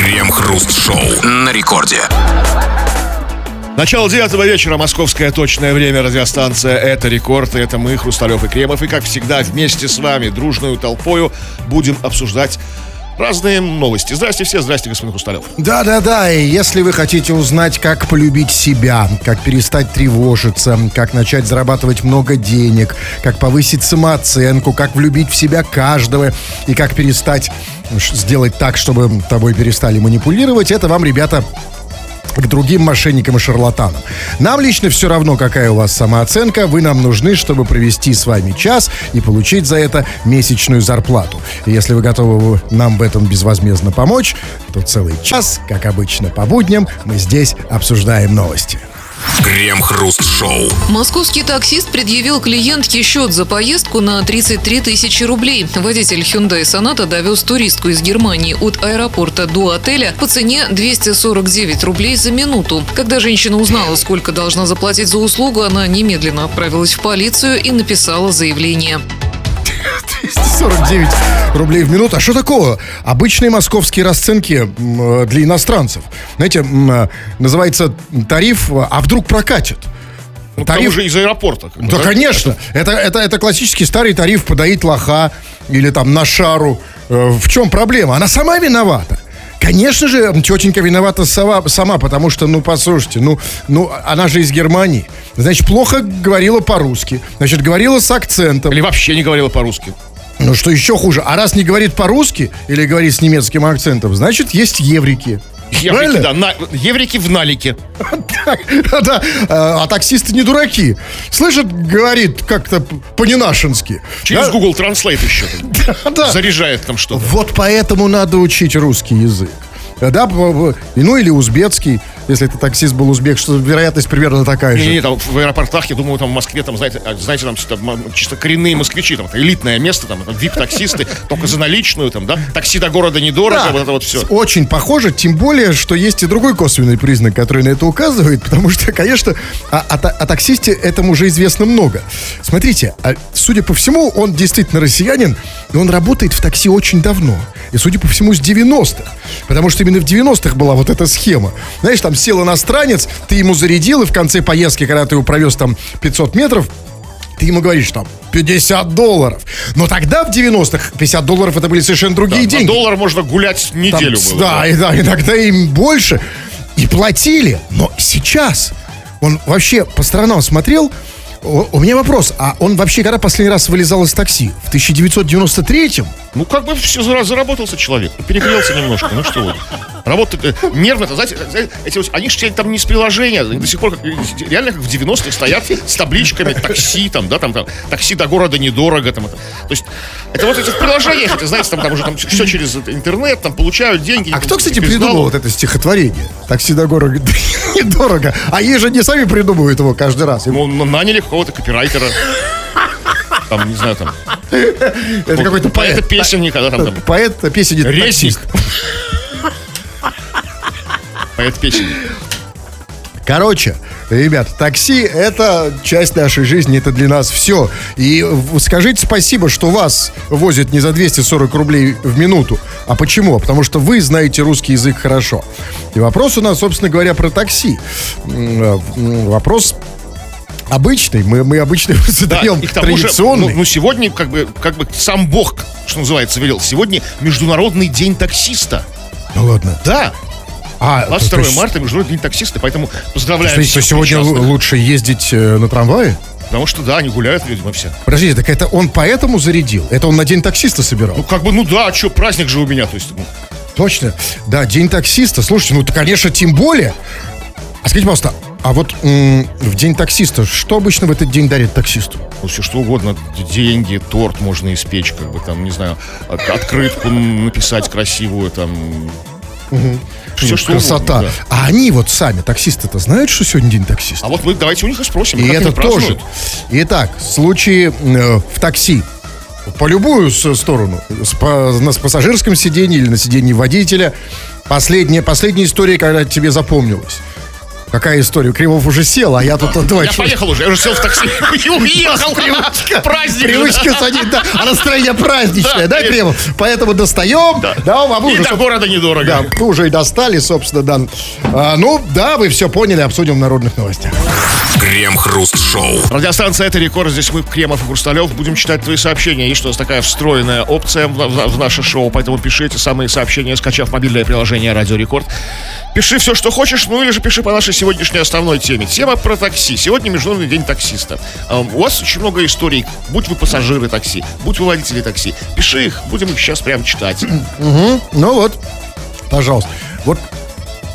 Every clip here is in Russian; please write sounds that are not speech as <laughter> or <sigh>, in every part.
Крем-хруст-шоу на рекорде. Начало девятого вечера, московское точное время, радиостанция «Это рекорд», это мы, Хрусталев и Кремов, и как всегда вместе с вами, дружную толпою, будем обсуждать разные новости. Здрасте все, здрасте, господин Хрусталев. Да-да-да, и если вы хотите узнать, как полюбить себя, как перестать тревожиться, как начать зарабатывать много денег, как повысить самооценку, как влюбить в себя каждого и как перестать сделать так, чтобы тобой перестали манипулировать, это вам, ребята, к другим мошенникам и шарлатанам. Нам лично все равно, какая у вас самооценка. Вы нам нужны, чтобы провести с вами час и получить за это месячную зарплату. И если вы готовы нам в этом безвозмездно помочь, то целый час, как обычно по будням, мы здесь обсуждаем новости. Крем-хруст-шоу. Московский таксист предъявил клиентке счет за поездку на 33 тысячи рублей. Водитель Hyundai Sonata довез туристку из Германии от аэропорта до отеля по цене 249 рублей за минуту. Когда женщина узнала, сколько должна заплатить за услугу, она немедленно отправилась в полицию и написала заявление. 249 рублей в минуту. А что такого? Обычные московские расценки э, для иностранцев. Знаете, э, называется тариф «А вдруг прокатит?» Ну, к тому же из аэропорта. как бы, Да, конечно. Это, это, это классический старый тариф подоить лоха или там на шару. Э, В чем проблема? Она сама виновата. Конечно же, тетенька виновата сама, сама, потому что, ну, послушайте, ну, ну, она же из Германии. Значит, плохо говорила по-русски. Значит, говорила с акцентом. Или вообще не говорила по-русски. Ну, что еще хуже, а раз не говорит по-русски или говорит с немецким акцентом, значит, есть еврики. Еврики, да, на- еврики в налике. <laughs> Да, а таксисты не дураки. Слышит, говорит как-то по-ненашенски. Через Да? Google Translate еще. там. <laughs> Да. Заряжает там что-то. Вот поэтому надо учить русский язык. Да, ну или узбекский, если это таксист был узбек, что вероятность примерно такая же. не, там в аэропортах, я думаю, там в Москве, там, знаете, а, знаете, там чисто, м, чисто коренные москвичи, там, это элитное место, там, там вип-таксисты, <laughs> только за наличную, там, да, такси до города недорого, Да, вот это вот все. Очень похоже, тем более, что есть и другой косвенный признак, который на это указывает, <laughs> потому что, конечно, о, о та- о таксисте этому уже известно много. Смотрите, а, судя по всему, он действительно россиянин, и он работает в такси очень давно. И, судя по всему, с 90-х. Потому что именно в 90-х была вот эта схема. Знаешь, там сел иностранец, ты ему зарядил, и в конце поездки, когда ты его провез там 500 метров, ты ему говоришь там 50 долларов. Но тогда в 90-х 50 долларов это были совершенно другие На деньги. доллар можно гулять Там, неделю было. да, и да, иногда им больше. И платили. Но сейчас он вообще по сторонам смотрел. У, меня вопрос, а он вообще когда последний раз вылезал из такси? В 1993-м? Ну, как бы все заработался человек, перегрелся немножко, ну что вы. Работает э, нервно, это, знаете, эти они же там не с приложения, они до сих пор как, э, реально как в 90-х стоят с табличками такси, там, да, там, там такси до города недорого, там, это. то есть, это вот эти в приложениях, это, знаете, там, там уже там все через интернет, там получают деньги. А кто, кстати, придумал вот это стихотворение? Такси до города <laughs> недорого. А они же не сами придумывают его каждый раз. Им- Ну, наняли какого-то копирайтера. Там, не знаю, там. Это какой-то поэт. Это песенника, да, там, там. Поэт, Поэт песенник. Короче, ребят, такси это часть нашей жизни, это для нас все. И скажите спасибо, что вас возят не за 240 рублей в минуту. А почему? Потому что вы знаете русский язык хорошо. И вопрос у нас, собственно говоря, про такси. Э, Вопрос обычный. Мы, мы обычно Да, задаем к тому же, традиционный. ну, ну, сегодня, как бы, как бы сам Бог, что называется, велел. Сегодня Международный день таксиста. Ну ладно. Да, А, то 22 есть- марта Международный день таксиста, поэтому поздравляем то, всех сегодня причастных. лучше ездить э, на трамвае? Потому что, да, они гуляют, видимо, все. Подождите, так это он поэтому зарядил? Это он на день таксиста собирал? Ну, как бы, ну да, что, праздник же у меня, то есть, ну, Точно. Да, день таксиста. Слушайте, ну, конечно, тем более. А скажите, пожалуйста, а вот м, в день таксиста, что обычно в этот день дарят таксисту? ну, все что угодно, деньги, торт можно испечь, как бы, там, не знаю, от- открытку написать красивую, там, все что Красота. угодно, да. А они вот сами, таксисты-то, знают, что сегодня день таксиста? А вот мы давайте у них и спросим, И это тоже. Итак, случаи э, в такси. По любую сторону. С, по- на с пассажирском сиденье или на сиденье водителя. Последняя, последняя история, когда тебе запомнилась. Какая история? Кремов уже сел, а я тут... Давай, Я поехал уже, я уже сел в такси <laughs> <laughs> и уехал. Праздник. Привычка садить, да, а настроение праздничное, да, Да, Кремов? Поэтому достаем, да, а И уже, до города недорого. да, вы уже и достали, собственно, да. А, ну, да, вы все поняли, обсудим в народных новостях. Крем-хруст-шоу. Радиостанция «Это рекорд». Здесь мы, Кремов и Хрусталев, будем читать твои сообщения. Есть у нас такая встроенная опция в, в- в наше шоу, поэтому пиши эти самые сообщения, скачав мобильное приложение «Радио Рекорд». Пиши все, что хочешь, ну или же пиши по нашей сегодняшней основной теме. Тема про такси. Сегодня Международный день таксиста. Эм, У вас очень много историй. Будь вы пассажиры такси, будь вы водители такси. Пиши их, будем их сейчас прям читать. <clears throat> Ну вот, пожалуйста. Вот,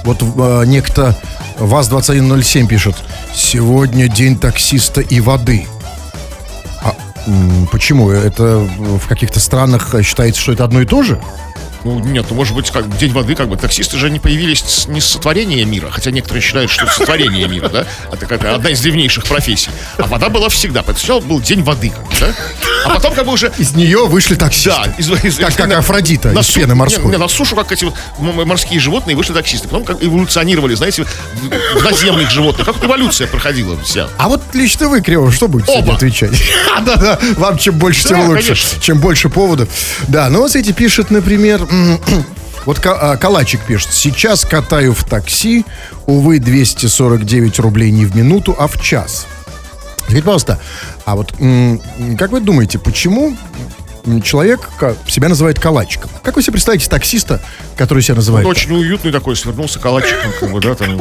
вот э, некто ВАЗ-2107 пишет. Сегодня день таксиста и воды. А, почему? Это в каких-то странах считается, что это одно и то же? Ну, нет, ну, может быть, как день воды, как бы, таксисты же не появились не с сотворения мира, хотя некоторые считают, что это сотворение мира, да? Это как одна из древнейших профессий. А вода была всегда, поэтому сначала был день воды, как бы, да? А потом, как бы, уже... Из нее вышли таксисты. Да, из, из- Как- как на- Афродита на из су- пены морской. Не, не, на сушу, как эти вот морские животные, вышли таксисты. Потом как эволюционировали, знаете, в наземных животных. Как эволюция проходила вся. А вот лично вы, Кривов, что будете Оба. отвечать? <laughs> Да-да, вам чем больше, тем лучше. Чем больше поводов. Да, ну вот смотрите, пишет, например, вот а, Калачик пишет. Сейчас катаю в такси, увы, 249 рублей не в минуту, а в час. Скажите, пожалуйста, а вот как вы думаете, почему человек себя называет калачиком? Как вы себе представляете таксиста, который себя называет? Он очень уютный такой, свернулся калачиком, да, там,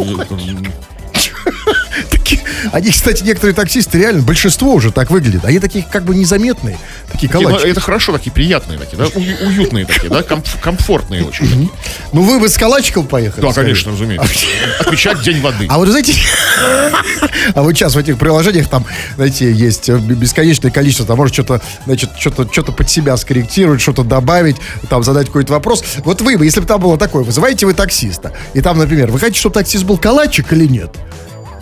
Они, кстати, некоторые таксисты реально, большинство уже так выглядит. Они такие как бы незаметные, такие ну, калачики. это хорошо, такие приятные такие, да, ую- уютные такие, да, комф- комфортные очень. такие. Ну вы бы с калачиком поехали? Да, скорее. конечно, разумеется. Отмечать День воды. А вот знаете, <laughs> а вот сейчас в этих приложениях там, знаете, есть э, бесконечное количество, там может что-то, значит, что-то, что-то под себя скорректировать, что-то добавить, там задать какой-то вопрос. Вот вы бы, если бы там было такое, вызываете вы таксиста, и там, например, вы хотите, чтобы таксист был калачик или нет?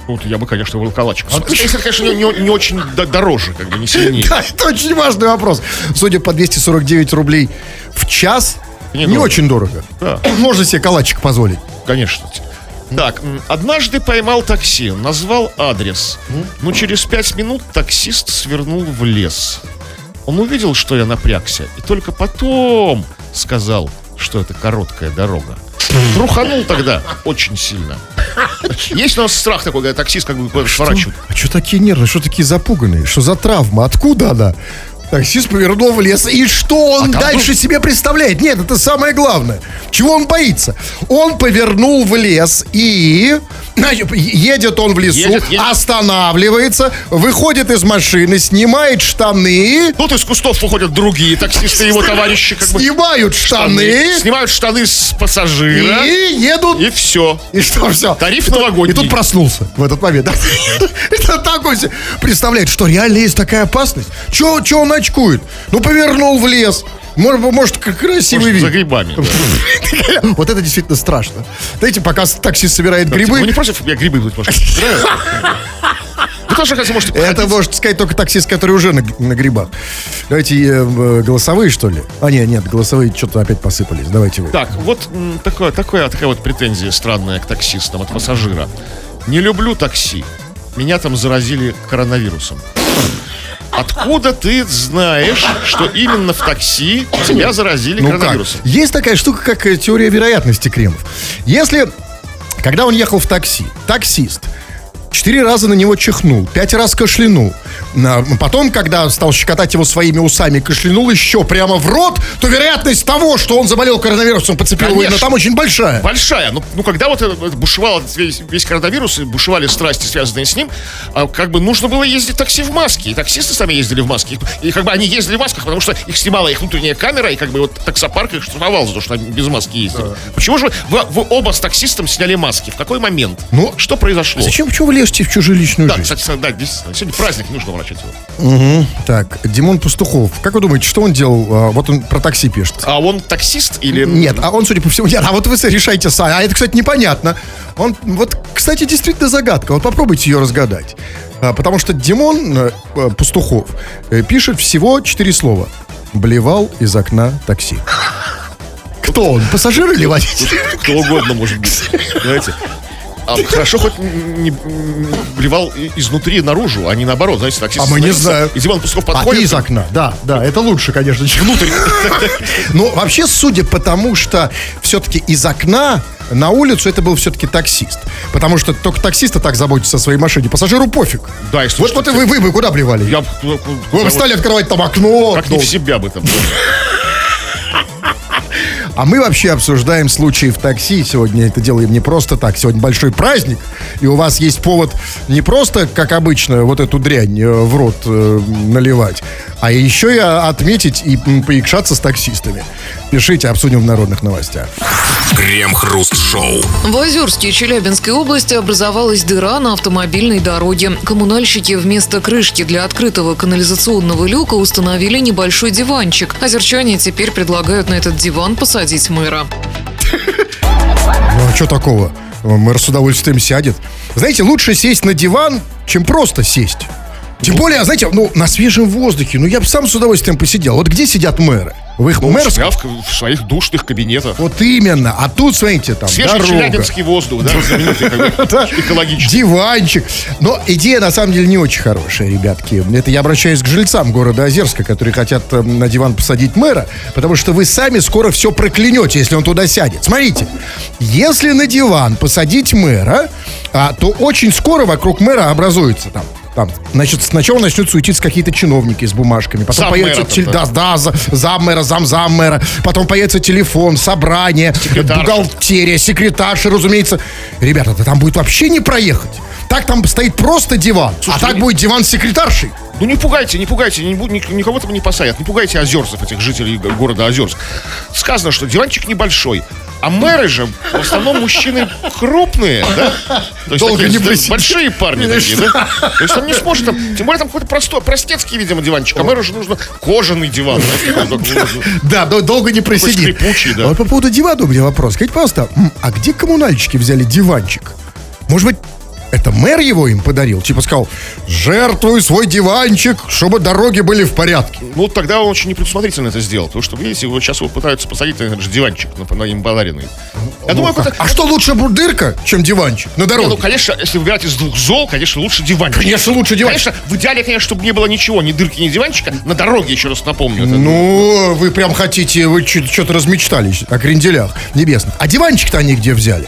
Вот я бы, конечно, выбрал калачик. Если, конечно, не, не- не очень дороже, как бы, не сильнее. Да, это очень важный вопрос. Судя по 249 рублей в час, не, Недорого. очень дорого. Да. <clears throat> Можно себе калачик позволить. Конечно. Так, однажды поймал такси, назвал адрес. Но через пять минут таксист свернул в лес. Он увидел, что я напрягся, и только потом сказал, что это короткая дорога. Труханул тогда очень сильно. Есть у нас страх такой, когда таксист как бы сворачивает. А что такие нервные, что такие запуганные? Что за травма? Откуда она? Таксист повернул в лес. И что он А дальше себе представляет? Нет, это самое главное. Чего он боится? Он повернул в лес и... Значит, едет он в лесу, Едет, едет. останавливается, выходит из машины, снимает штаны, Тут из кустов выходят другие таксисты, его товарищи как бы. снимают штаны, Снимают штаны с пассажира. и едут И все. И что, все? Тариф и тут- новогодний. И тут проснулся в этот момент. <laughs> Это такой себе представляет, что реально есть такая опасность. Че он очкует? Ну, повернул в лес. Может, может красивый За вид. грибами. да. <laughs> Вот это действительно страшно. Знаете, пока таксист собирает Вы не грибы, против? Я грибы тут, может? <laughs> Вы тоже, хотя, можете это может сказать только таксист, который уже на, на грибах. Давайте э, э, голосовые, что ли? А, нет, нет, голосовые что-то опять посыпались. Давайте вы. Так, вот такое, такое, такая вот претензия странная к таксистам от пассажира. Не люблю такси. Меня там заразили коронавирусом. Откуда ты знаешь, что именно в такси тебя заразили Ну как? коронавирусом? Есть такая штука, как э, теория вероятности Кремов. Если, когда он ехал в такси, таксист четыре раза на него чихнул, пять раз кашлянул, потом, когда стал щекотать его своими усами, кашлянул еще прямо в рот, то вероятность того, что он заболел коронавирусом, подцепил его, именно там очень большая. Большая. Ну, ну когда вот это, это бушевал весь, весь коронавирус, и бушевали страсти, связанные с ним, а, как бы нужно было ездить такси в маске. И таксисты сами ездили в маске. И, как бы они ездили в масках, потому что их снимала их внутренняя камера, и как бы вот таксопарк их штрафовал за то, что они без маски ездили. Почему же вы, вы оба с таксистом сняли маски? В какой момент? Ну, что произошло? Зачем, почему вы лезете в чужую личную Да, жизнь? кстати, да, действительно. Сегодня праздник, не врачать его. Так, Димон Пастухов, как вы думаете, что он делал? А, Вот он про такси пишет. А он таксист или... Нет, а он, судя по всему, нет, а вот вы решайте сами. А это, кстати, непонятно. Он, вот, кстати, действительно загадка. Вот попробуйте ее разгадать. А, потому что Димон э, э, Пастухов э, пишет всего четыре слова. Блевал из окна такси. Кто он? Пассажир или водитель? Кто угодно может быть. Знаете? А хорошо хоть не, не блевал изнутри наружу, а не наоборот, знаете, таксист А мы не знаем. И Диван Пусков А подходит. из окна, да, да, это лучше, конечно, чем внутрь. <laughs> Ну, вообще, судя по тому, что все-таки из окна на улицу это был все-таки таксист. Потому что только таксиста так заботится о своей машине, пассажиру пофиг. Да, и Вот, вот вы, вы, вы куда блевали? Я ну, Вы стали открывать там окно. как не в себя бы там. <laughs> А мы вообще обсуждаем случаи в такси. Сегодня это делаем не просто так. Сегодня большой праздник. И у вас есть повод не просто, как обычно, вот эту дрянь э, в рот э, наливать, а еще и отметить и поикшаться с таксистами. Пишите, обсудим в народных новостях. Крем-хруст-шоу. В Озерске Челябинской области образовалась дыра на автомобильной дороге. Коммунальщики вместо крышки для открытого канализационного люка установили небольшой диванчик. Озерчане теперь предлагают на этот диван посадить мэра. Ну а что такого? Мэр с удовольствием сядет. Знаете, лучше сесть на диван, чем просто сесть. Тем более, знаете, ну, на свежем воздухе. Ну, я бы сам с удовольствием посидел. Вот где сидят мэры? В их Ну, мэрском? в, в своих душных кабинетах. Вот именно. А тут, смотрите, там Свежий дорога. челябинский воздух, да, знаменитый, <laughs> экологический. Диванчик. Но идея на самом деле не очень хорошая, ребятки. Это я обращаюсь к жильцам города Озерска, которые хотят э, на диван посадить мэра, потому что вы сами скоро все проклянете, если он туда сядет. Смотрите, если на диван посадить мэра, а, то очень скоро вокруг мэра образуется там там, значит, сначала начнут суетиться какие-то чиновники с бумажками, потом Зам появится теле- да. да, да, за- зам мэра, зам зам мэра, потом появится телефон, собрание, Секретарша. бухгалтерия, секретарша, разумеется. Ребята, да там будет вообще не проехать. Так там стоит просто диван, а так ну- будет диван с секретаршей. Ну не пугайте, не пугайте, не, ник- никого там не посадят. Не пугайте озерцев, этих жителей города Озерск. Сказано, что диванчик небольшой. А мэры же в основном мужчины крупные, да? То есть Долго такие, не да, большие парни такие, да? То есть он не сможет там, тем более там какой-то простой, простецкий, видимо, диванчик. А мэру же нужно кожаный диван. Да, дол- долго не просидит. А Вот по поводу дивана у меня вопрос. Скажите, пожалуйста, а где коммунальщики взяли диванчик? Может быть, это мэр его им подарил? Типа сказал, жертвую свой диванчик, чтобы дороги были в порядке. Ну, тогда он очень непредусмотрительно это сделал. Потому что, видите, вот сейчас его пытаются посадить на этот же диванчик, на, на им подаренный. Я думаю, это... А что лучше дырка, чем диванчик на Не, дороге? ну, конечно, если выбирать из двух зол, конечно, лучше диванчик. Конечно, лучше диванчик. Конечно, в идеале, конечно, чтобы не было ничего, ни дырки, ни диванчика. На дороге, еще раз напомню. это. Ну, вы прям хотите, вы что-то размечтались о кренделях небесных. А диванчик-то они где взяли?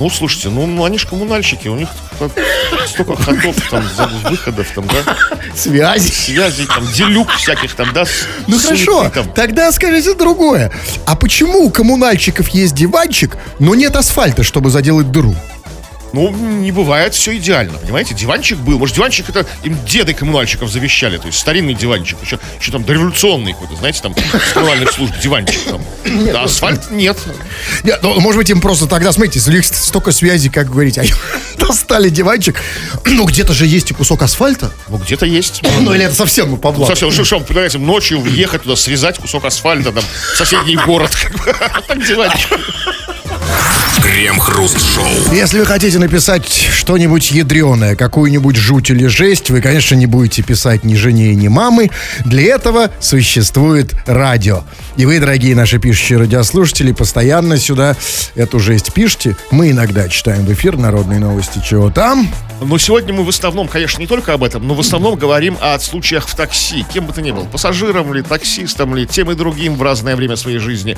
Ну, слушайте, ну, ну, они же коммунальщики, у них как- столько ходов, там, выходов, там, да, Связи. связей, там, делюк всяких, там, да, с- Ну суеты хорошо, там. тогда скажите другое. А почему у коммунальщиков есть диванчик, но нет асфальта, чтобы заделать дыру? Ну, не бывает все идеально, понимаете? Диванчик был. Может, диванчик это им деды коммунальщиков завещали. То есть старинный диванчик. Еще, еще там дореволюционный какой-то, знаете, там с коммунальных служб диванчик там. <coughs> Да, асфальт нет. Нет, ну, может быть, им просто тогда, смотрите, у них столько связей, как говорить, они <laughs> достали диванчик. Ну, где-то же есть и кусок асфальта. Ну, где-то есть. <coughs> Ну, или это совсем ну, по блату. Совсем, что, что, понимаете, ночью въехать туда, срезать кусок асфальта, там, в соседний город. как <laughs> бы. Так диванчик. Крем-хруст-шоу. Если вы хотите написать что-нибудь ядреное, какую-нибудь жуть или жесть, вы, конечно, не будете писать ни жене, ни мамы. Для этого существует радио. И вы, дорогие наши пишущие радиослушатели, постоянно сюда эту жесть пишите. Мы иногда читаем в эфир народные новости, чего там. Но сегодня мы в основном, конечно, не только об этом, но в основном говорим о случаях в такси. Кем бы ты ни был, пассажиром ли, таксистом ли, тем и другим в разное время своей жизни.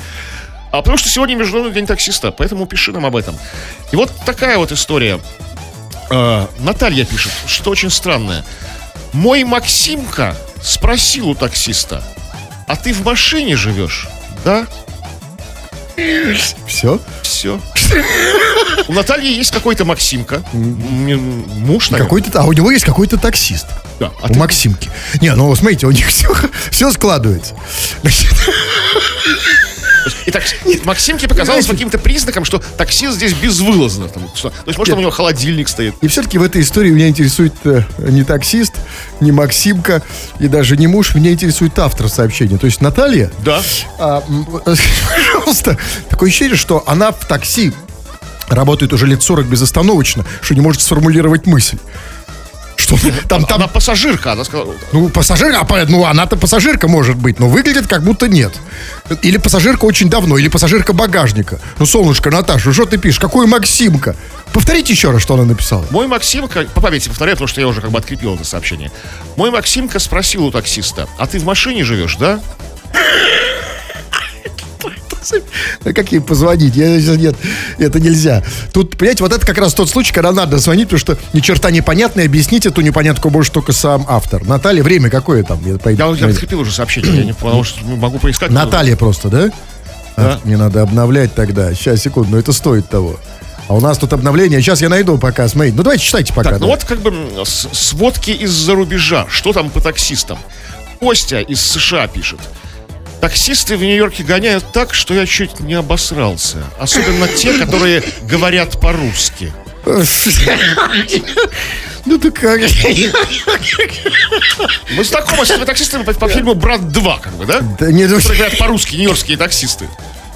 А потому что сегодня Международный день таксиста, поэтому пиши нам об этом. И вот такая вот история. Э, Наталья пишет, что очень странное. Мой Максимка спросил у таксиста, а ты в машине живешь? Да? Все. Все. У Натальи есть какой-то Максимка, муж, наверное. Какой-то, а у него есть какой-то таксист. Да, а у ты- Максимки. Не, ну смотрите, у них все, <laughs> все складывается. Значит, <laughs> И так, Максимке показалось по каким-то признакам, что таксист здесь безвылазно. Там, что- то есть, может, там у него холодильник стоит. И все-таки в этой истории меня интересует э, не таксист, не Максимка и даже не муж, меня интересует автор сообщения. То есть Наталья, Да. а, пожалуйста, такое ощущение, что она в такси работает уже лет 40 безостановочно, что не может сформулировать мысль. Что <laughs> там, там, Она пассажирка, она сказала. ну, пассажирка, а, ну, она-то пассажирка может быть, но выглядит как будто нет. Или пассажирка очень давно, или пассажирка багажника. Ну, солнышко, Наташа, что ты пишешь? Какой Максимка? Повторите еще раз, что она написала. Мой Максимка, по памяти повторяю, потому что я уже как бы открепил это сообщение. Мой Максимка спросил у таксиста, а ты в машине живешь, да? <laughs> Как ей позвонить? Я, нет, это нельзя. Тут, понимаете, вот это как раз тот случай, когда надо звонить, потому что ни черта непонятно, и объяснить эту непонятку может только сам автор. Наталья, время какое там? Я пойду- Я, я открепил уже сообщение, я не потому что могу поискать. Наталья просто, да? Да. А, мне надо обновлять тогда. Сейчас, секунду, но это стоит того. А у нас тут обновление. Сейчас я найду пока, смотрите. Ну, давайте читайте пока. Так, ну вот как бы сводки из-за рубежа. Что там по таксистам? Костя из США пишет. Таксисты в Нью-Йорке гоняют так, что я чуть не обосрался. Особенно те, которые говорят по-русски. Ну, ты как? Мы знакомы с этими таксистами по, по фильму «Брат 2», как бы, да? Да не, ну, Которые говорят по-русски, нью-йоркские таксисты.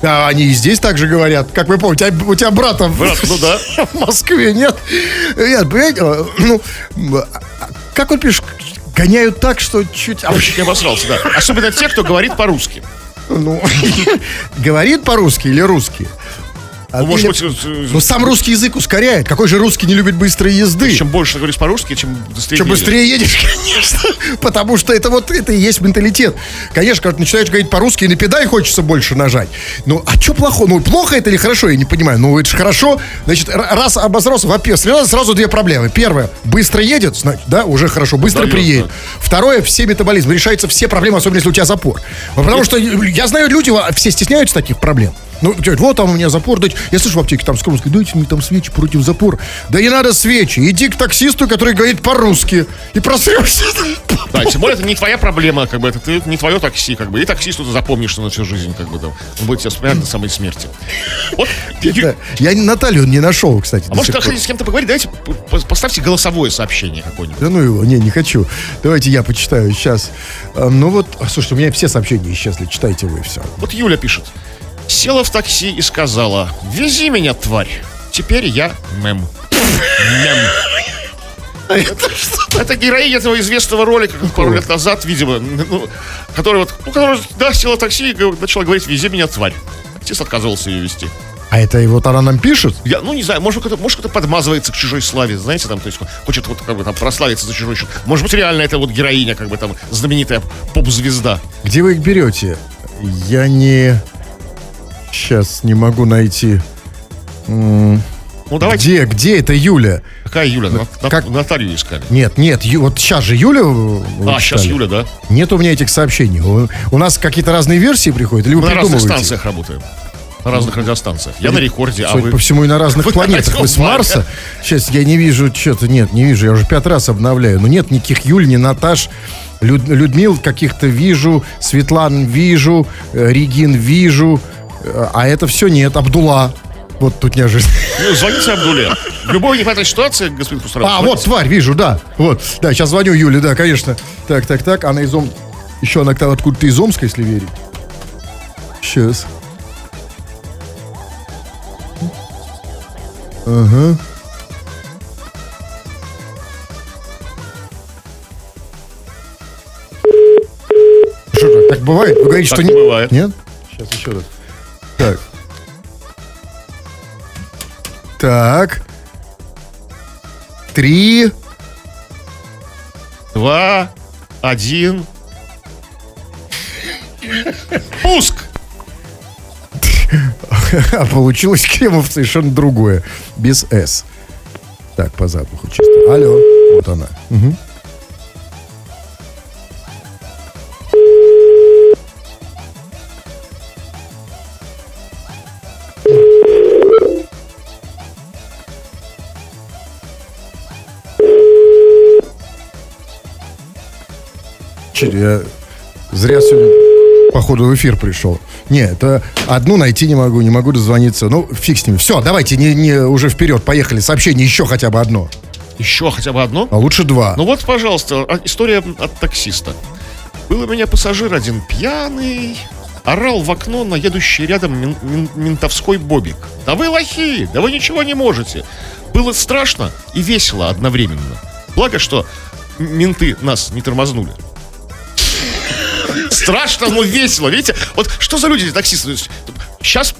а, они и здесь так же говорят. Как вы помните, а у тебя брата Брат, ну да. <laughs> в Москве нет? Нет, понимаете, ну, а, а, как он пишет, гоняют так, что чуть... а, Я чуть не обосрался, да. Особенно те, кто говорит по-русски. Ну, <laughs> говорит по-русски или русский? А Ну, может быть, э, Ну, сам русский язык ускоряет. Какой же русский не любит быстрой езды? чем больше ты говоришь по-русски, чем быстрее Чем быстрее едешь, <laughs> конечно. Потому что это вот это и есть менталитет. Конечно, когда ты начинаешь говорить по-русски, на педаль хочется больше нажать. Ну, а что плохо? Ну, плохо это или хорошо, я не понимаю. Ну, это же хорошо. Значит, раз обозрался, во-первых, сразу, сразу две проблемы. Первое, быстро едет, значит, да, уже хорошо, быстро Дает, приедет. да. Второе, все метаболизмы. Решаются все проблемы, особенно если у тебя запор. Потому что я знаю, люди все стесняются таких проблем. Ну, вот там у меня запор, дайте. Я слышу в аптеке, там сказать, дайте мне там свечи против запора. Да не надо свечи, иди к таксисту, который говорит по-русски, и просрешься. Да, тем более это не твоя проблема, как бы это ты, не твое такси, как бы. И таксисту ты запомнишь на всю жизнь, как бы там. Он будет тебя вспоминать до самой смерти. Вот. <laughs> Да. Я Наталью не нашел, кстати. А может, хотите с кем-то поговорить? Давайте поставьте голосовое сообщение какое-нибудь. Да ну его, не, не хочу. Давайте я почитаю сейчас. А, Ну вот, а, слушайте, у меня все сообщения исчезли, читайте вы все. Вот Юля пишет. Села в такси и сказала, вези меня, тварь. Теперь я мем. Мем. Это героиня этого известного ролика пару лет назад, видимо, ну, который вот, ну, который, да, села в такси и начала говорить, вези меня, тварь. Таксист отказывался ее вести. А это вот она нам пишет? Я, ну, не знаю, может, кто-то, может, кто-то подмазывается к чужой славе, знаете, там, то есть, хочет вот, как бы, там, прославиться за чужой счет. Может быть, реально это вот героиня, как бы, там, знаменитая поп-звезда. Где вы их берете? Я не... Сейчас не могу найти. Ну, давайте, Где, где это Юля? какая Юля? На- на- как- Наталью искали. Нет, нет, Ю- вот сейчас же Юля вы А, сейчас? Юля, да? Нет у меня этих сообщений. У, у нас какие-то разные версии приходят, или вы Мы на разных придумываете? станциях работаем. На разных радиостанциях. Я на рекорде, а Судя вы... по всему, и на разных <laughs> Вы планетах. Вы с Марса? Сейчас я не вижу, что-то нет, не вижу. Я уже пятый раз обновляю. Но нет никаких Юль, ни Наташ. Люд- Людмил каких-то вижу, Светлан вижу, э, Регин вижу. Э, А это все нет. Абдула. Вот тут неожиданно. Ну, звоните Абдуле. В любой непонятной ситуации, господин Кустаров. А, вот тварь, вижу, да. Вот. Да, сейчас звоню Юле, да, конечно. Так, так, так. Она из Ом... Еще она там откуда-то из Омска, если верить. Сейчас. Ага. Что так? Бывает? Вы говорите, Так что не... бывает. Нет? Сейчас еще раз. Так. Три. Два, один. Пуск! А получилось Кремов совершенно другое. Без «С». Так, по запаху чисто. Алло. Вот она. Мгм. Я зря сегодня, походу, в эфир пришел. Не, это одну найти не могу, не могу дозвониться. Ну, фиг с ним. Все, давайте, не, не, уже вперед, поехали. Сообщение еще хотя бы одно. Еще хотя бы одно. А лучше два. Ну вот, пожалуйста, а- история от таксиста. Был у меня пассажир один пьяный, орал в окно на едущий рядом мен- мен- ментовской бобик. Да вы лохи, да вы ничего не можете. Было страшно и весело одновременно. Благо, что менты нас не тормознули. Страшно, но весело. Видите, вот что за люди таксисты? Сейчас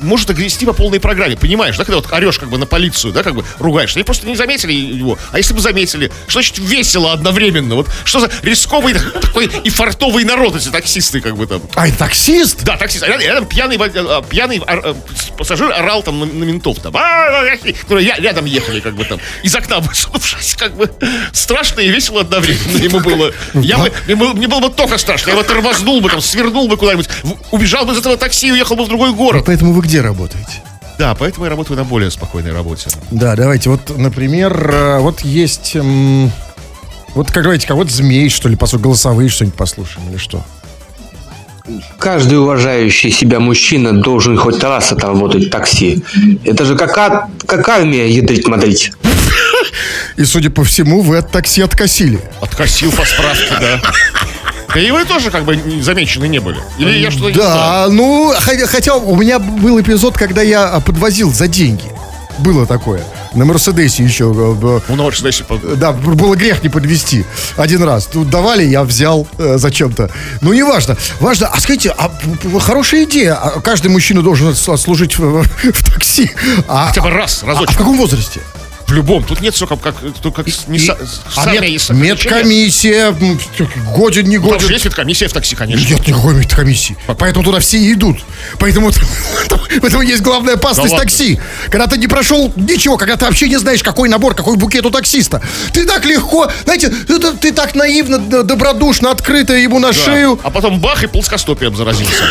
может огрести по полной программе, понимаешь, да, когда вот орешь как бы на полицию, да, как бы ругаешь, они просто не заметили его, а если бы заметили, что значит весело одновременно, вот что за рисковый такой и фартовый народ эти таксисты как бы там. А, это таксист? Да, таксист, а рядом, пьяный, а, пьяный а, пассажир орал там на, на ментов там, а, которые рядом ехали как бы там, из окна высунувшись, как бы. Страшно и весело одновременно ему было. Я бы, мне было бы только страшно, я бы тормознул бы там, свернул бы куда-нибудь, убежал бы из этого такси и уехал бы в другой другой город. А поэтому вы где работаете? Да, поэтому я работаю на более спокойной работе. Да, давайте. Вот, например, э, вот есть... Вот, как говорите, кого-то змей, что ли, послушаем, голосовые что-нибудь послушаем или что? Каждый уважающий себя мужчина должен хоть раз отработать такси. Это же как, как армия ядрить модрить. И, судя по всему, вы от такси откосили. Откосил по справке, да. Да и вы тоже как бы замечены не были? Или я что-то Да, ну, хотя у меня был эпизод, когда я а, подвозил за деньги. Было такое. На Мерседесе еще. Э, ну, на Мерседесе. Да, было грех не подвести. Один раз. Тут давали, я взял э, зачем-то. Ну, не важно. Важно, а скажите, а, хорошая идея. А каждый мужчина должен служить в, в такси. А, Хотя бы раз, разочек. А, а в каком возрасте? В любом. Тут нет сроков, как, как не, и, а мед, есть медкомиссия, годен, не годен. Там есть медкомиссия в такси, конечно. Нет никакой медкомиссии. Поэтому туда все и идут. Поэтому в <laughs> этом есть главная опасность да такси. Когда ты не прошел ничего, когда ты вообще не знаешь, какой набор, какой букет у таксиста. Ты так легко, знаете, ты, ты так наивно, добродушно, открыто ему на да. шею. А потом бах и плоскостопием заразился.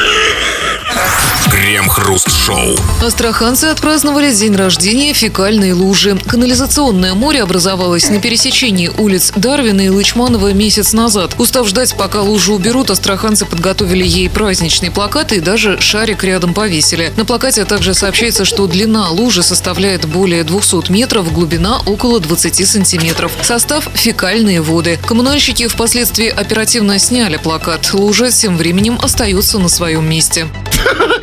Крем-хруст-шоу. Астраханцы отпраздновали день рождения фекальной лужи. Канализационное море образовалось на пересечении улиц Дарвина и Лычманова месяц назад. Устав ждать, пока лужу уберут, астраханцы подготовили ей праздничный плакат и даже шарик рядом повесили. На плакате также сообщается, что длина лужи составляет более 200 метров, глубина около 20 сантиметров. Состав – фекальные воды. Коммунальщики впоследствии оперативно сняли плакат. Лужа тем временем остается на своем месте. <laughs>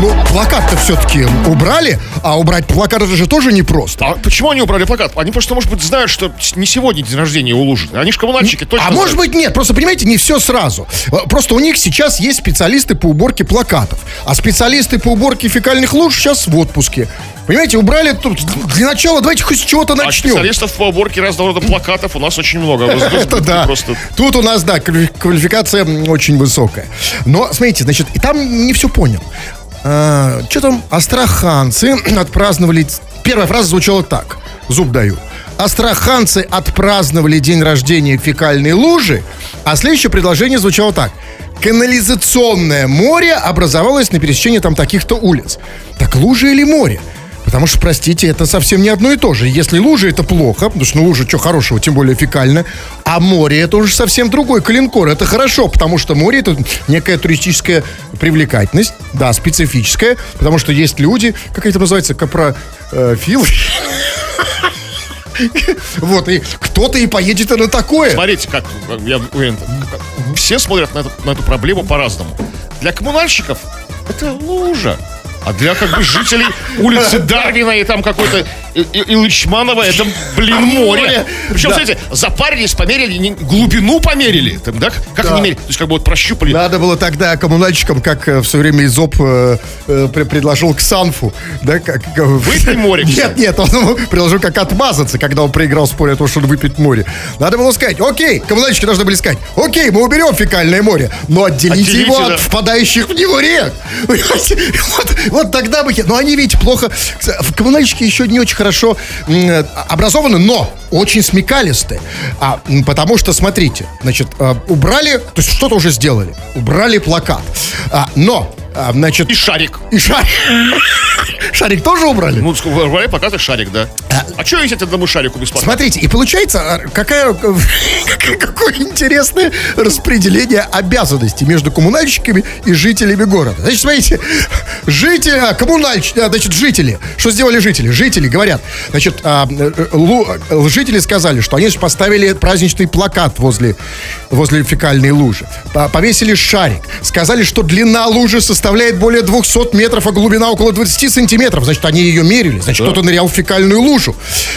Ну, плакат-то все-таки убрали, а убрать плакат это же тоже непросто. А почему они убрали плакат? Они просто, может быть, знают, что не сегодня день рождения у Лужи. Они же коммунальщики точно А знают. может быть нет, просто, понимаете, не все сразу. Э, просто у них сейчас есть специалисты по уборке плакатов. А специалисты по уборке фекальных луж сейчас в отпуске. Понимаете, убрали тут для начала, давайте хоть с чего-то начнем. А специалистов по уборке разного рода плакатов у нас очень много. <laughs> Это да. Тут у нас, да, квалификация очень высокая. Но, смотрите, значит, и там не все понял. А, что там? Астраханцы <clears throat> отпраздновали... Первая фраза звучала так. Зуб даю. Астраханцы отпраздновали день рождения фекальной лужи, а следующее предложение звучало так. Канализационное море образовалось на пересечении там таких-то улиц. Так лужа или море? Потому что, простите, это совсем не одно и то же. Если лужа это плохо, потому что ну, лужа что хорошего, тем более фекально, а море это уже совсем другой калинкор. Это хорошо, потому что море это некая туристическая привлекательность, да, специфическая, потому что есть люди, как это называется, капрофилы. <laughs> Вот, и кто-то и поедет на такое. Смотрите, как, я уверен, все смотрят на эту проблему по-разному. Для коммунальщиков это лужа. А для как бы жителей улицы Дарвина и там какой-то и, и, и Лычманова это, блин, <laughs> море. Причем, да. смотрите, запарились, померили, не, глубину померили. Там, да? Как да. они мерили? То есть как бы вот прощупали. Надо было тогда коммунальщикам, как э, в свое время ИЗОП э, э, предложил к Санфу. Да, как, Выпить <laughs> море. Нет, нет, он ему предложил как отмазаться, когда он проиграл спор о том, что он выпить море. Надо было сказать, окей, коммунальщики должны были сказать, окей, мы уберем фекальное море, но отделите, отделите его да. от впадающих в него рек. <laughs> Вот, вот тогда бы... Но они, видите, плохо... Коммунальщики еще не очень хорошо образованы, но очень смекалисты. А, потому что, смотрите, значит, э, убрали... То есть что-то уже сделали. Убрали плакат. А, но а, значит... И шарик. И шарик. Шарик тоже убрали? Ну, убрали пока шарик, да. А, а что есть одному шарику бесплатно? Смотрите, и получается, а, <laughs> какая, какое интересное распределение обязанностей между коммунальщиками и жителями города. Значит, смотрите, <laughs> жители, а, коммунальщики, а, значит, жители, что сделали жители? Жители говорят, значит, а, лу, жители сказали, что они поставили праздничный плакат возле, возле фекальной лужи, повесили шарик, сказали, что длина лужи составляет составляет более 200 метров, а глубина около 20 сантиметров. Значит, они ее мерили. Значит, да. кто-то нырял в фекальную лужу.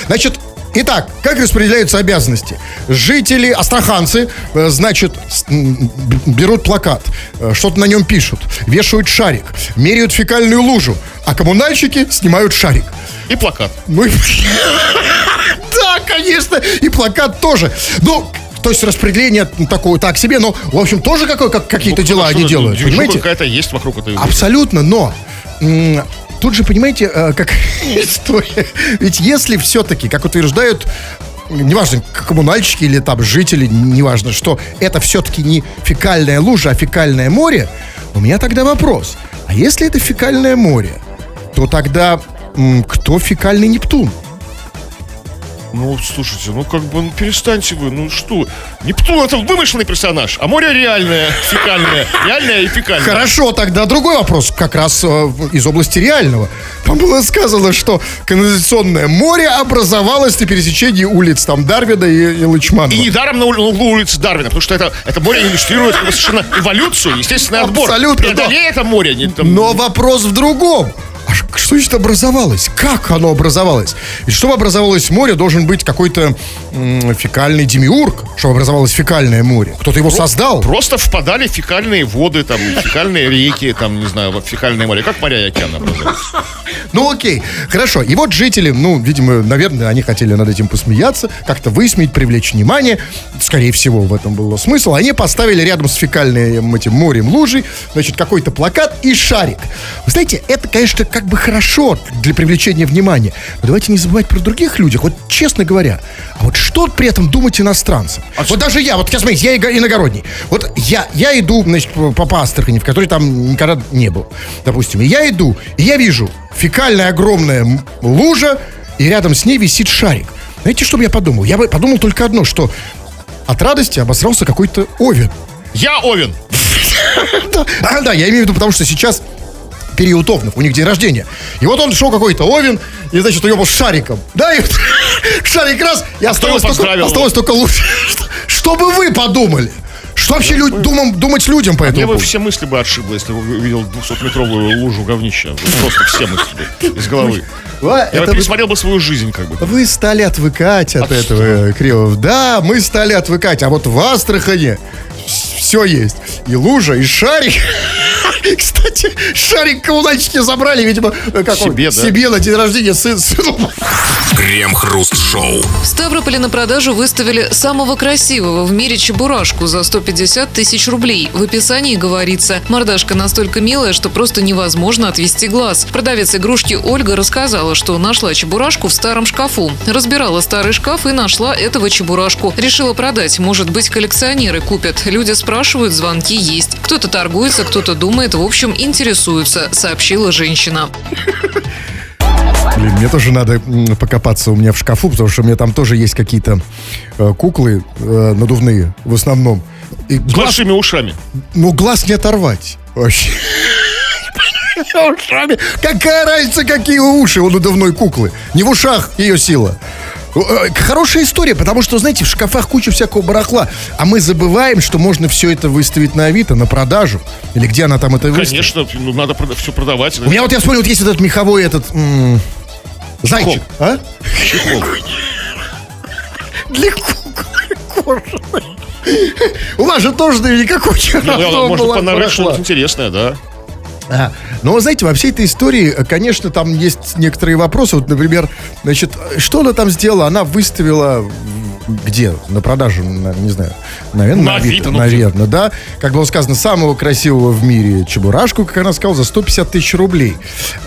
Значит, Итак, как распределяются обязанности? Жители, астраханцы, э, значит, берут плакат, э, что-то на нем пишут, вешают шарик, меряют фекальную лужу, а коммунальщики снимают шарик. И плакат. Ну и... <laughs> Да, конечно, и плакат тоже. Ну, то есть распределение такое так себе, но, в общем, тоже какое, как, какие-то Ну, дела они делают, понимаете? какая-то есть вокруг этой Абсолютно, но тут же, понимаете, э, как <laughs> история. Ведь если все-таки, как утверждают, неважно, коммунальщики или там жители, неважно, что это все-таки не фекальная лужа, а фекальное море, у меня тогда вопрос. А если это фекальное море, то тогда кто фекальный Нептун? Ну, слушайте, ну как бы, ну перестаньте вы, ну что? Нептун это вымышленный персонаж, а море реальное, фекальное. Реальное и фекальное. Хорошо, тогда другой вопрос, как раз э, из области реального. Там было сказано, что канализационное море образовалось на пересечении улиц там Дарвина и, и Лычманова. И недаром на углу улицы Дарвина, потому что это, это море иллюстрирует совершенно эволюцию, естественный отбор. Абсолютно, да. Преодолее это море. Не, там, Но вопрос в другом. Что значит образовалось? Как оно образовалось? Ведь чтобы образовалось море, должен быть какой-то м, фекальный демиург, чтобы образовалось фекальное море. Кто-то его создал. Просто впадали фекальные воды, там, фекальные реки, там, не знаю, во фекальное море. Как моря и океаны образовались? Ну окей, хорошо. И вот жители, ну, видимо, наверное, они хотели над этим посмеяться, как-то высмеять, привлечь внимание. Скорее всего, в этом был смысл. Они поставили рядом с фекальным этим морем лужей, значит, какой-то плакат и шарик. Вы знаете, это, конечно, как бы хорошо для привлечения внимания. Но давайте не забывать про других людях. Вот честно говоря, а вот что при этом думать иностранцам? вот даже я, вот, смотрите, я иногородний. Вот я, я иду, значит, по, по Астрахани, в которой там никогда не был, допустим. И я иду, и я вижу фекальная огромная лужа, и рядом с ней висит шарик. Знаете, что бы я подумал? Я бы подумал только одно, что от радости обосрался какой-то овен. Я Овен. <laughs> А, да, я имею в виду, потому что сейчас период овнов, у них день рождения. И вот он шел какой-то овен, и, значит, у него был шариком. Да, и <laughs> шарик раз, и осталось только, осталось только лучше. <laughs> Что, бы вы подумали? Что вообще лю- думам- думать людям по Мне этому бы поводу? все мысли бы отшибло, если бы увидел 200-метровую лужу говнища. Просто все мысли бы из головы. А, Я это бы вы- пересмотрел бы свою жизнь, как бы. Вы стали отвыкать от От этого, Кривов. Да, мы стали отвыкать. А вот в Астрахане все есть. И лужа, и шарик. <laughs> Кстати, шарик коммунальщики забрали, видимо, как он, Себе, да? себе на день рождения сын, сыну. Крем-хруст-шоу. В Ставрополе на продажу выставили самого красивого в мире чебурашку за 150 тысяч рублей. В описании говорится, мордашка настолько милая, что просто невозможно отвести глаз. Продавец игрушки Ольга рассказала, что нашла чебурашку в старом шкафу. Разбирала старый шкаф и нашла этого чебурашку. Решила продать, может быть, коллекционеры купят. Люди спрашивают, звонки есть. Кто-то торгуется, кто-то думает, в общем, интересуется, сообщила женщина. Блин, мне тоже надо покопаться у меня в шкафу, потому что у меня там тоже есть какие-то э, куклы э, надувные в основном. И С глаз, большими ушами. ну, глаз не оторвать. Вообще. Ушами. Какая разница, какие уши у надувной куклы? Не в ушах ее сила. Э, Хорошая история, потому что, знаете, в шкафах куча всякого барахла, а мы забываем, что можно все это выставить на Авито, на продажу. Или где она там это выставит. Конечно, ну, надо все продавать. У меня вот я вспомнил, вот есть этот меховой этот м, зайчик. А? Чехол. Для кожаной. У вас же тоже куча Ну, разного Можно понарыть что-нибудь интересное, да. А, Но знаете, во всей этой истории, э, конечно, там есть некоторые вопросы. Вот, например, значит, что она там сделала? Она выставила где? На продажу, на- не знаю. Наверное, На на Авито, Авито, ну, наверное, да. Как было сказано, самого красивого в мире чебурашку, как она сказала, за 150 тысяч рублей.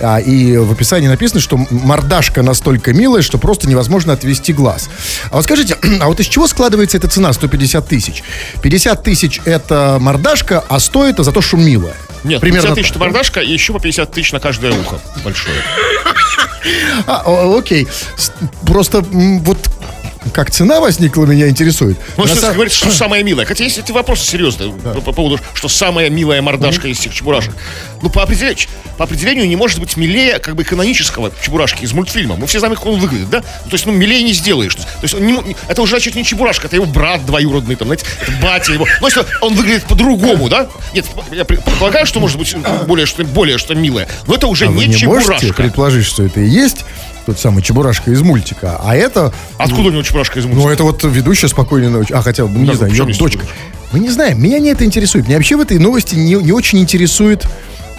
А, и в описании написано, что мордашка настолько милая, что просто невозможно отвести глаз. А вот скажите, <clears throat> а вот из чего складывается эта цена 150 тысяч? 50 тысяч это мордашка, а стоит это за то, что милая. Нет, Примерно 50 тысяч так, да? мордашка и еще по 50 тысяч на каждое ухо большое. <laughs> А, окей. Просто вот как цена возникла, меня интересует. Ну, На что са- говорит, что самое милое. Хотя есть эти вопросы серьезные по, по поводу, что самая милая мордашка из всех чебурашек. Ну, по определению, по определению не может быть милее как бы канонического чебурашки из мультфильма. Мы все знаем, как он выглядит, да? Ну, то есть, ну, милее не сделаешь. То есть, он не это уже, значит, не чебурашка, это его брат двоюродный, там, знаете, это батя его. Ну, если он выглядит по-другому, да? Нет, я предполагаю, что может быть более что, более что милое. Но это уже А не не можете чебурашка. предположить, что это и есть тот самый Чебурашка из мультика. А это, Откуда у него чебурашка из мультика? ну, это вот ведущая «Спокойной ночи». А, хотя, не Да, знаю, ее дочка. Мы не знаем, меня не это интересует. Меня вообще в этой новости не, не очень интересует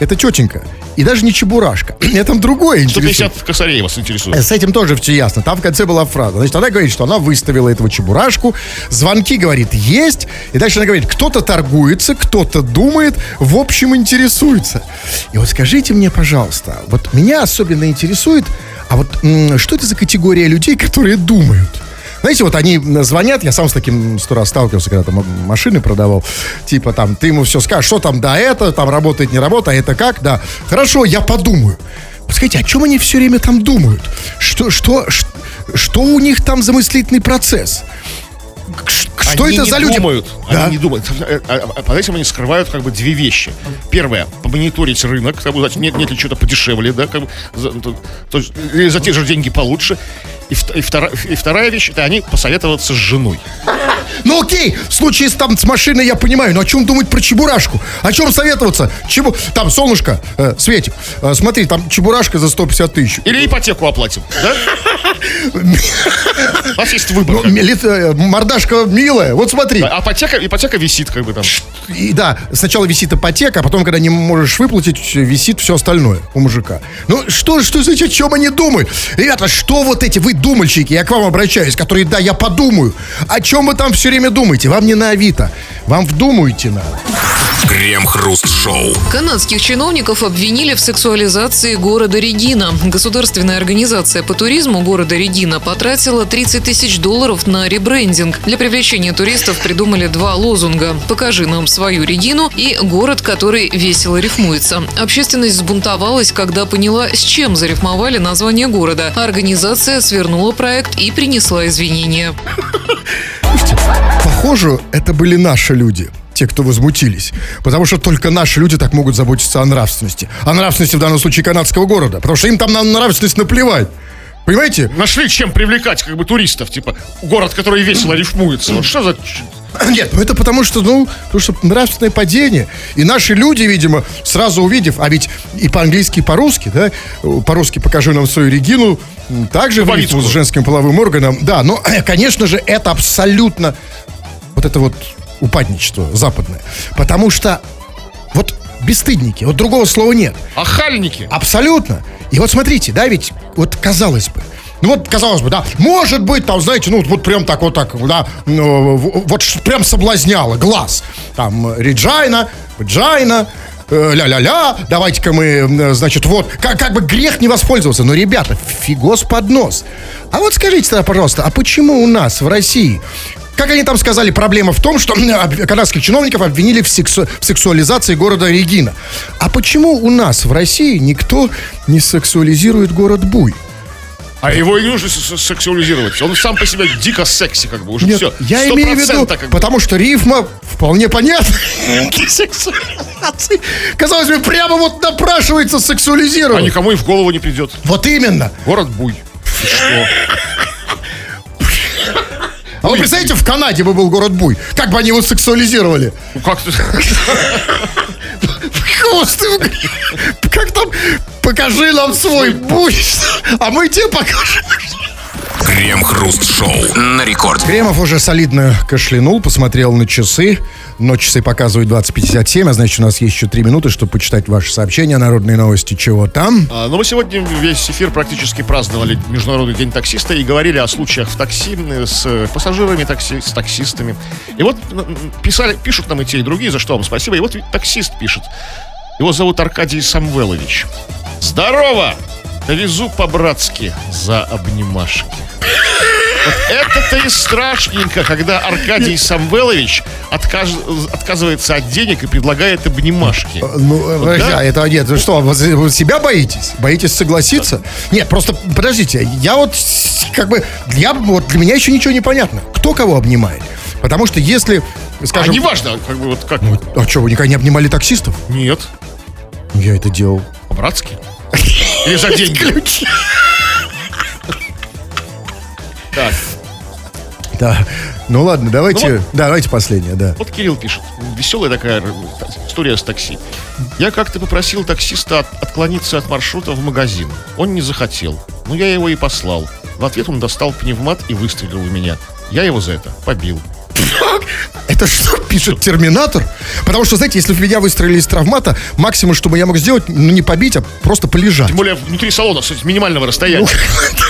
эта тетенька. И даже не Чебурашка. <clears throat> Меня там другое интересует. 150 косарей вас интересует. С этим тоже все ясно. Там в конце была фраза. Значит, она говорит, что она выставила этого чебурашку. Звонки, говорит, есть. И дальше она говорит, кто-то торгуется, кто-то думает, в общем, интересуется. И вот скажите мне, пожалуйста, вот меня особенно интересует, а вот что это за категория людей, которые думают? Знаете, вот они звонят, я сам с таким сто раз сталкивался, когда там машины продавал. Типа там, ты ему все скажешь, что там, да, это, там работает, не работает, а это как, да. Хорошо, я подумаю. Скажите, о чем они все время там думают? Что, что, ш- что у них там за мыслительный процесс? Что Они это за люди? думают. Да. Они не думают. Э, а- а Под этим они скрывают как бы две вещи. Первое, помониторить рынок, как бы, нет, нет ли чего-то подешевле, да, как бы, за, то, то есть, или за те же деньги получше. И, и втора- и вторая вещь, это они посоветоваться с женой. <laughs> Ну окей, в случае с, там, с машиной я понимаю, но о чем думать про Чебурашку? О чем советоваться? Чебу... Там, солнышко, э, Светик, э, смотри, там Чебурашка за 150 тысяч. Или ипотеку оплатим, да? <laughs> У нас есть выбор. Ну, э, мордашка милая, вот смотри. А ипотека, ипотека висит как бы там. И да, сначала висит ипотека, а потом, когда не можешь выплатить, висит все остальное у мужика. Ну, что, что значит, о чем они думают? Ребята, что вот эти вы думальщики, я к вам обращаюсь, которые, да, я подумаю. О чем вы там все время думаете? Вам не на Авито, вам вдумайте надо. Крем-хруст-шоу. Канадских чиновников обвинили в сексуализации города Регина. Государственная организация по туризму города Регина потратила 30 тысяч долларов на ребрендинг. Для привлечения туристов придумали два лозунга «Покажи нам свою Регину» и «Город, который весело рифмуется». Общественность взбунтовалась, когда поняла, с чем зарифмовали название города. Организация свернула проект и принесла извинения. Похоже, это были наши люди. Те, кто возмутились. Потому что только наши люди так могут заботиться о нравственности. О нравственности в данном случае канадского города. Потому что им там на нравственность наплевать. Понимаете? Нашли чем привлекать как бы туристов, типа город, который весело рифмуется. Вот что за... <clears throat> Нет, ну это потому что, ну, потому что нравственное падение. И наши люди, видимо, сразу увидев, а ведь и по-английски, и по-русски, да, по-русски покажи нам свою Регину, также в По-вицку. с женским половым органом. Да, но, <clears throat> конечно же, это абсолютно вот это вот упадничество западное. Потому что вот бесстыдники, вот другого слова нет. Охальники. Абсолютно. И вот смотрите, да, ведь вот казалось бы, ну вот, казалось бы, да, может быть, там, знаете, ну вот прям так вот так, да, ну, вот прям соблазняло глаз. Там, э, Реджайна, Джайна, э, ля-ля-ля, давайте-ка мы, э, значит, вот, как, как бы грех не воспользоваться. Но, ребята, фигос под нос. А вот скажите тогда, пожалуйста, а почему у нас в России как они там сказали, проблема в том, что канадских чиновников обвинили в, сексу- в сексуализации города Регина. А почему у нас в России никто не сексуализирует город Буй? А его и не нужно сексуализировать. Он сам по себе дико секси, как бы, уже Нет, все. я имею в виду, как бы. потому что рифма вполне понятна. <laughs> Казалось бы, прямо вот напрашивается А сексуализировать. никому и в голову не придет. Вот именно. Город Буй. И что? <laughs> А вы представляете, в Канаде бы был город Буй. Как бы они его сексуализировали? Ну как ты... Хвост Как там? Покажи нам свой Буй. А мы тебе покажем. Крем-хруст-шоу. На рекорд. Кремов уже солидно кашлянул, посмотрел на часы. Но часы показывают 20.57, а значит, у нас есть еще 3 минуты, чтобы почитать ваши сообщения, народные новости, чего там. А, Ну, мы сегодня весь эфир практически праздновали Международный день таксиста и говорили о случаях в такси э, с пассажирами такси, с таксистами. И вот писали, пишут нам и те, и другие, за что вам спасибо. И вот таксист пишет. Его зовут Аркадий Самвелович. Здорово! Довезу по-братски за обнимашки. Это-то и страшненько, когда Аркадий Самвелович откаж- отказывается от денег и предлагает обнимашки. Ну, э, да. а это нет, вы что, вы себя боитесь? Боитесь согласиться? Нет, просто подождите, я вот как бы, я, вот для меня еще ничего не понятно. Кто кого обнимает? Потому что если, А скажем... неважно, как бы вот как. А что, вы никогда не обнимали таксистов? Нет. Ну, Я это делал. По-братски? Или за деньги? Так, Да. Ну ладно, давайте, Ну вот- да, давайте последнее, да. Вот Кирилл пишет. Веселая такая история с такси. Я как-то попросил таксиста от- отклониться от маршрута в магазин. Он не захотел. Ну, я его и послал. В ответ он достал пневмат и выстрелил в меня. Я его за это побил. Это что пишет Терминатор? Потому что, знаете, если меня выстрелили из травмата, максимум, что я мог сделать, ну не побить, а просто полежать. Тем более внутри салона с минимального расстояния. <laughs>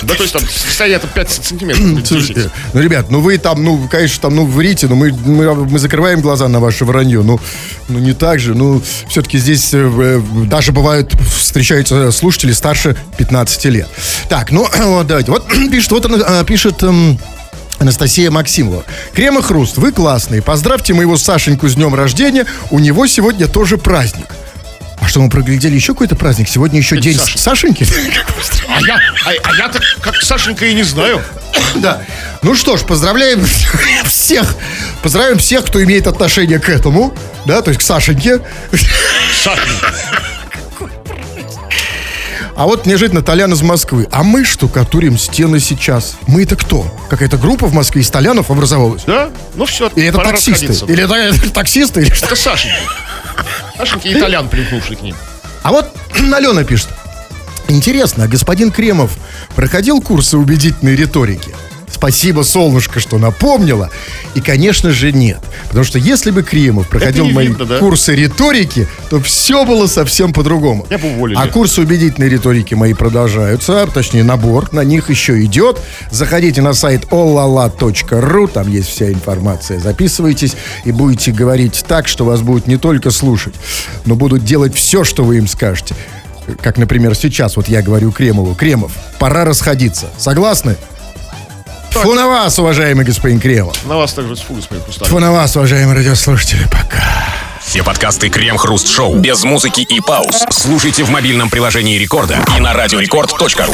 Да, то есть там расстояние там 5 сантиметров. 10. Слушайте, ну, ребят, ну вы там, ну, конечно, там, ну, врите, но мы, мы, мы закрываем глаза на ваше вранье. Ну, ну не так же. Ну, все-таки здесь э, э, даже бывают, встречаются слушатели старше 15 лет. Так, ну, вот <clears throat> давайте. Вот <clears throat> пишет, вот она э, пишет... эм, Анастасия Максимова. Крем и хруст, вы классные. Поздравьте моего Сашеньку с днем рождения. У него сегодня тоже праздник. А что, мы проглядели еще какой-то праздник? Сегодня еще Это день Сашенька. Сашеньки? А я, а, а я-то как Сашенька и не знаю. Да. Ну что ж, поздравляем всех. Поздравляем всех, кто имеет отношение к этому. Да, то есть к Сашеньке. Сашенька. А вот неожиданно Толян из Москвы. А мы штукатурим стены сейчас. Мы это кто? Какая-то группа в Москве из Толянов образовалась? Да? Ну все, Или это таксисты? Или это, это таксисты? Или что? Это Сашенька. Сашенька и Толян, примкнувший к ним. А вот <clears throat> Алена пишет. Интересно, а господин Кремов проходил курсы убедительной риторики? Спасибо, солнышко, что напомнила. И, конечно же, нет. Потому что если бы Кремов проходил мои видно, да? курсы риторики, то все было совсем по-другому. Я бы уволили. А курсы убедительной риторики мои продолжаются, а, точнее набор на них еще идет. Заходите на сайт olala.ru, там есть вся информация. Записывайтесь и будете говорить так, что вас будут не только слушать, но будут делать все, что вы им скажете. Как, например, сейчас вот я говорю Кремову. Кремов, пора расходиться. Согласны? Фу на вас, уважаемый господин Кремов. На вас также с фу, господин Хрусталев. Фу на вас, уважаемые радиослушатели. Пока. Все подкасты Крем-Хруст-Шоу без музыки и пауз. Слушайте в мобильном приложении Рекорда и на радиорекорд.ру.